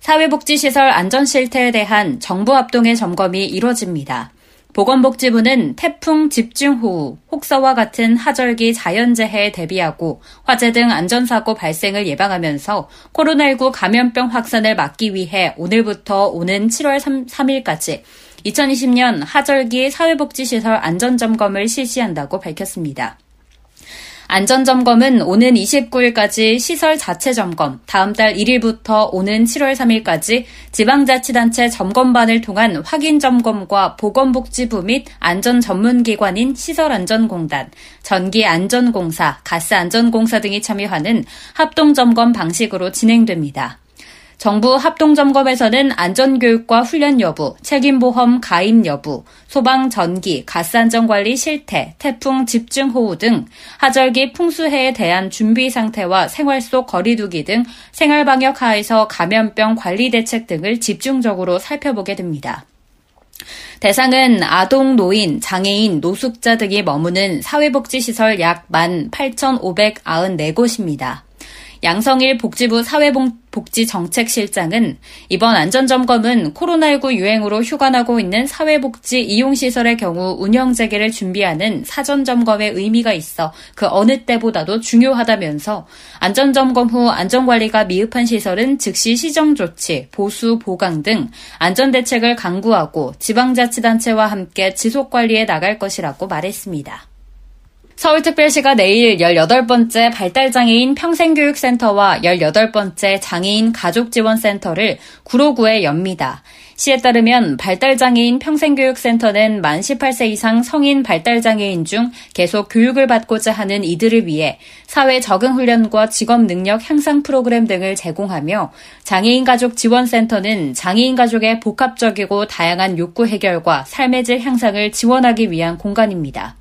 사회복지시설 안전실태에 대한 정부 합동의 점검이 이뤄집니다. 보건복지부는 태풍 집중호우, 혹서와 같은 하절기 자연재해에 대비하고 화재 등 안전사고 발생을 예방하면서 코로나19 감염병 확산을 막기 위해 오늘부터 오는 7월 3, 3일까지 2020년 하절기 사회복지시설 안전점검을 실시한다고 밝혔습니다. 안전점검은 오는 29일까지 시설 자체 점검, 다음 달 1일부터 오는 7월 3일까지 지방자치단체 점검반을 통한 확인 점검과 보건복지부 및 안전 전문기관인 시설안전공단, 전기안전공사, 가스안전공사 등이 참여하는 합동점검 방식으로 진행됩니다. 정부 합동점검에서는 안전교육과 훈련 여부, 책임보험 가입 여부, 소방 전기, 가스안전관리 실태, 태풍 집중호우 등 하절기 풍수해에 대한 준비 상태와 생활 속 거리두기 등 생활방역 하에서 감염병 관리 대책 등을 집중적으로 살펴보게 됩니다. 대상은 아동, 노인, 장애인, 노숙자 등이 머무는 사회복지시설 약 18,594곳입니다. 양성일 복지부 사회복지정책실장은 이번 안전점검은 코로나19 유행으로 휴관하고 있는 사회복지 이용시설의 경우 운영 재개를 준비하는 사전점검의 의미가 있어 그 어느 때보다도 중요하다면서 안전점검 후 안전관리가 미흡한 시설은 즉시 시정조치, 보수, 보강 등 안전대책을 강구하고 지방자치단체와 함께 지속관리에 나갈 것이라고 말했습니다. 서울특별시가 내일 18번째 발달장애인 평생교육센터와 18번째 장애인 가족지원센터를 구로구에 엽니다. 시에 따르면 발달장애인 평생교육센터는 만 18세 이상 성인 발달장애인 중 계속 교육을 받고자 하는 이들을 위해 사회 적응 훈련과 직업 능력 향상 프로그램 등을 제공하며 장애인 가족 지원센터는 장애인 가족의 복합적이고 다양한 욕구 해결과 삶의 질 향상을 지원하기 위한 공간입니다.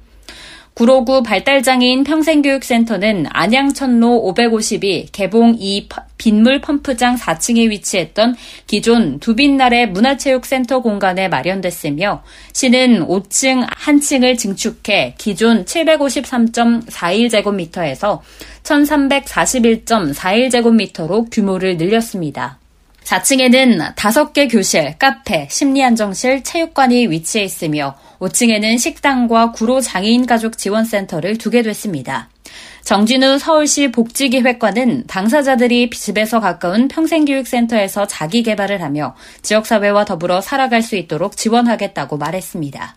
구로구 발달장애인 평생교육센터는 안양천로 552 개봉 2 빗물 펌프장 4층에 위치했던 기존 두빛날의 문화체육센터 공간에 마련됐으며 시는 5층 한 층을 증축해 기존 753.41제곱미터에서 1341.41제곱미터로 규모를 늘렸습니다. 4층에는 5개 교실, 카페, 심리안정실, 체육관이 위치해 있으며 5층에는 식당과 구로 장애인 가족 지원센터를 두게 됐습니다. 정진우 서울시 복지기획관은 당사자들이 집에서 가까운 평생교육센터에서 자기 개발을 하며 지역사회와 더불어 살아갈 수 있도록 지원하겠다고 말했습니다.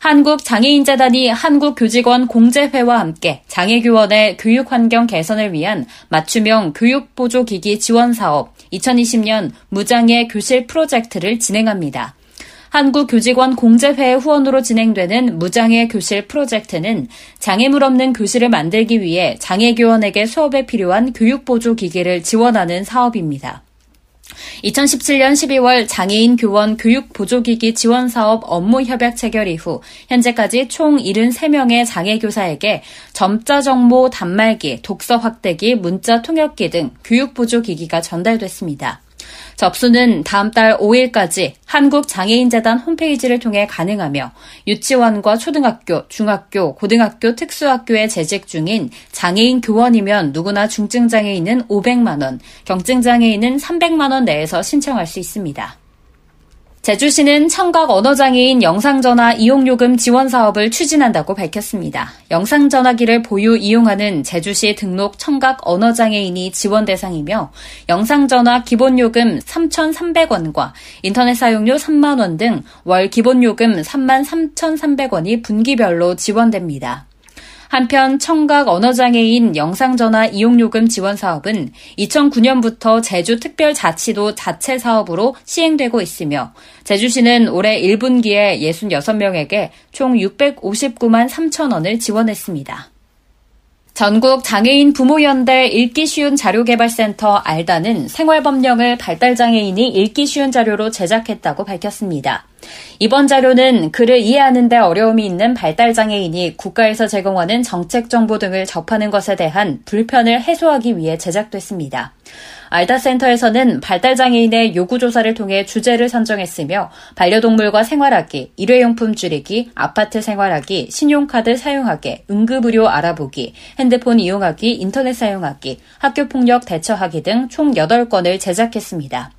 한국장애인재단이 한국교직원 공제회와 함께 장애교원의 교육환경 개선을 위한 맞춤형 교육보조기기 지원사업 2020년 무장애 교실 프로젝트를 진행합니다. 한국교직원 공제회 후원으로 진행되는 무장애 교실 프로젝트는 장애물 없는 교실을 만들기 위해 장애교원에게 수업에 필요한 교육보조 기기를 지원하는 사업입니다. 2017년 12월 장애인 교원 교육 보조기기 지원 사업 업무 협약 체결 이후 현재까지 총 73명의 장애 교사에게 점자 정보 단말기, 독서 확대기, 문자 통역기 등 교육 보조기기가 전달됐습니다. 접수는 다음 달 5일까지 한국장애인재단 홈페이지를 통해 가능하며 유치원과 초등학교, 중학교, 고등학교 특수학교에 재직 중인 장애인 교원이면 누구나 중증장애인은 500만원, 경증장애인은 300만원 내에서 신청할 수 있습니다. 제주시는 청각 언어장애인 영상전화 이용요금 지원 사업을 추진한다고 밝혔습니다. 영상전화기를 보유 이용하는 제주시 등록 청각 언어장애인이 지원 대상이며 영상전화 기본요금 3,300원과 인터넷 사용료 3만원 등 월 기본요금 3만 3,300원이 분기별로 지원됩니다. 한편 청각 언어장애인 영상전화 이용요금 지원 사업은 2009년부터 제주 특별자치도 자체 사업으로 시행되고 있으며 제주시는 올해 1분기에 66명에게 총 659만 3천 원을 지원했습니다. 전국 장애인 부모연대 읽기 쉬운 자료개발센터 알다는 생활법령을 발달장애인이 읽기 쉬운 자료로 제작했다고 밝혔습니다. 이번 자료는 글을 이해하는 데 어려움이 있는 발달장애인이 국가에서 제공하는 정책 정보 등을 접하는 것에 대한 불편을 해소하기 위해 제작됐습니다. 알다센터에서는 발달장애인의 요구조사를 통해 주제를 선정했으며 반려동물과 생활하기, 일회용품 줄이기, 아파트 생활하기, 신용카드 사용하기, 응급의료 알아보기, 핸드폰 이용하기, 인터넷 사용하기, 학교폭력 대처하기 등 총 8건을 제작했습니다.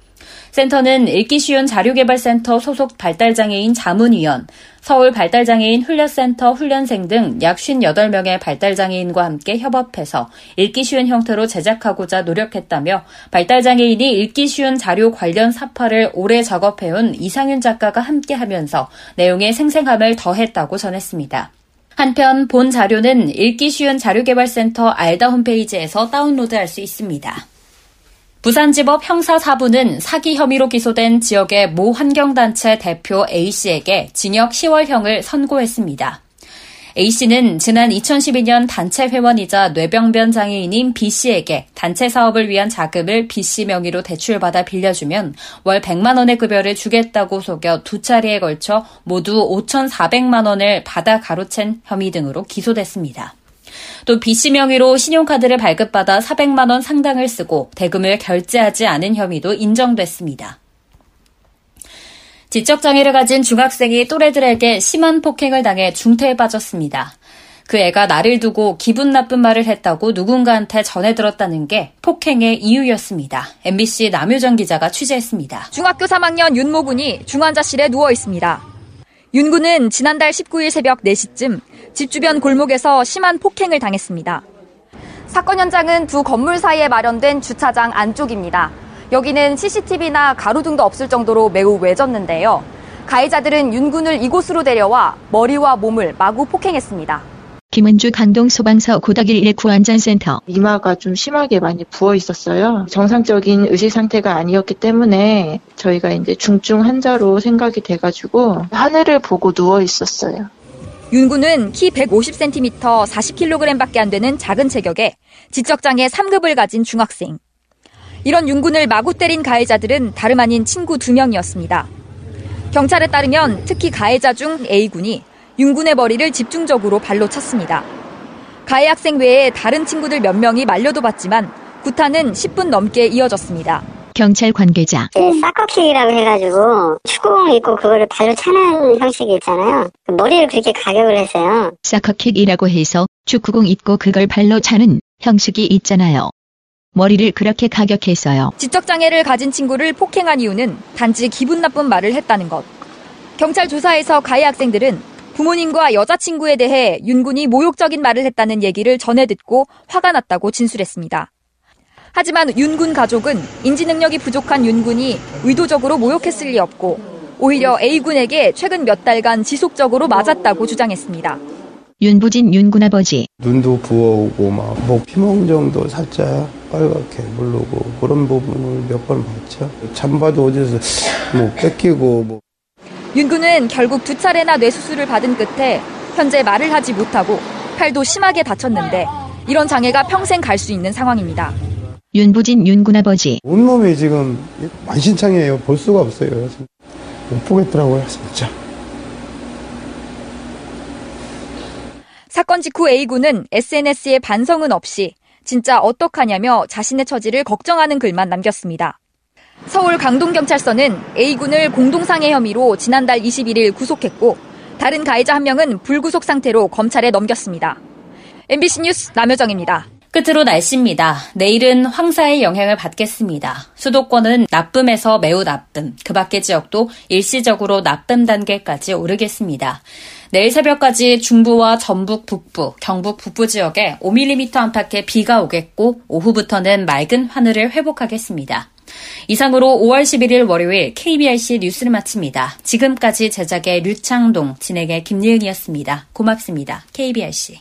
센터는 읽기 쉬운 자료개발센터 소속 발달장애인 자문위원, 서울 발달장애인 훈련센터 훈련생 등 약 58명의 발달장애인과 함께 협업해서 읽기 쉬운 형태로 제작하고자 노력했다며 발달장애인이 읽기 쉬운 자료 관련 사파를 오래 작업해온 이상윤 작가가 함께 하면서 내용의 생생함을 더했다고 전했습니다. 한편 본 자료는 읽기 쉬운 자료개발센터 알다 홈페이지에서 다운로드할 수 있습니다. 부산지법 형사 4부는 사기 혐의로 기소된 지역의 모 환경단체 대표 A씨에게 징역 10월형을 선고했습니다. A씨는 지난 2012년 단체 회원이자 뇌병변 장애인인 B씨에게 단체 사업을 위한 자금을 B씨 명의로 대출받아 빌려주면 월 100만 원의 급여를 주겠다고 속여 두 차례에 걸쳐 모두 5,400만 원을 받아 가로챈 혐의 등으로 기소됐습니다. 또 B씨 명의로 신용카드를 발급받아 400만 원 상당을 쓰고 대금을 결제하지 않은 혐의도 인정됐습니다. 지적장애를 가진 중학생이 또래들에게 심한 폭행을 당해 중태에 빠졌습니다. 그 애가 나를 두고 기분 나쁜 말을 했다고 누군가한테 전해 들었다는 게 폭행의 이유였습니다. MBC 남효정 기자가 취재했습니다. 중학교 3학년 윤모 군이 중환자실에 누워 있습니다. 윤 군은 지난달 19일 새벽 4시쯤 집 주변 골목에서 심한 폭행을 당했습니다. 사건 현장은 두 건물 사이에 마련된 주차장 안쪽입니다. 여기는 CCTV나 가로등도 없을 정도로 매우 외졌는데요. 가해자들은 윤군을 이곳으로 데려와 머리와 몸을 마구 폭행했습니다. 김은주 강동 소방서 고덕일 1 구안전센터 이마가 좀 심하게 많이 부어 있었어요. 정상적인 의식 상태가 아니었기 때문에 저희가 이제 중증 환자로 생각이 돼가지고 하늘을 보고 누워 있었어요. 윤군은 키 150cm 40kg밖에 안 되는 작은 체격에 지적장애 3급을 가진 중학생. 이런 윤군을 마구 때린 가해자들은 다름 아닌 친구 2명이었습니다. 경찰에 따르면 특히 가해자 중 A군이 윤군의 머리를 집중적으로 발로 찼습니다. 가해 학생 외에 다른 친구들 몇 명이 말려도 봤지만 구타는 10분 넘게 이어졌습니다. 경찰 관계자. 그 사커킥이라고 해가지고 축구공 입고 그거를 발로 차는 형식이 있잖아요. 그 머리를 그렇게 가격을 했어요. 사커킥이라고 해서 축구공 입고 그걸 발로 차는 형식이 있잖아요. 머리를 그렇게 가격했어요. 지적장애를 가진 친구를 폭행한 이유는 단지 기분 나쁜 말을 했다는 것. 경찰 조사에서 가해 학생들은 부모님과 여자친구에 대해 윤군이 모욕적인 말을 했다는 얘기를 전해 듣고 화가 났다고 진술했습니다. 하지만 윤군 가족은 인지 능력이 부족한 윤군이 의도적으로 모욕했을 리 없고 오히려 A군에게 최근 몇 달간 지속적으로 맞았다고 주장했습니다. 윤부진 윤군 아버지. 눈도 부어오고 막목 피멍 정도 살짝 빨갛게 물르고 그런 부분을 몇 번 봤죠. 잠바도 어디서 뭐 뺏기고 뭐. 윤군은 결국 두 차례나 뇌수술을 받은 끝에 현재 말을 하지 못하고 팔도 심하게 다쳤는데 이런 장애가 평생 갈 수 있는 상황입니다. 윤부진 윤군 아버지. 온몸이 지금 만신창이에요. 볼 수가 없어요. 못 보겠더라고요, 진짜. 사건 직후 A군은 SNS에 반성은 없이 진짜 어떡하냐며 자신의 처지를 걱정하는 글만 남겼습니다. 서울 강동경찰서는 A군을 공동상해 혐의로 지난달 21일 구속했고 다른 가해자 한 명은 불구속 상태로 검찰에 넘겼습니다. MBC 뉴스 남효정입니다. 끝으로 날씨입니다. 내일은 황사의 영향을 받겠습니다. 수도권은 나쁨에서 매우 나쁨, 그 밖의 지역도 일시적으로 나쁨 단계까지 오르겠습니다. 내일 새벽까지 중부와 전북 북부, 경북 북부 지역에 5mm 안팎의 비가 오겠고 오후부터는 맑은 하늘을 회복하겠습니다. 이상으로 5월 11일 월요일 KBRC 뉴스를 마칩니다. 지금까지 제작의 류창동, 진행의 김예은이었습니다. 고맙습니다. KBRC.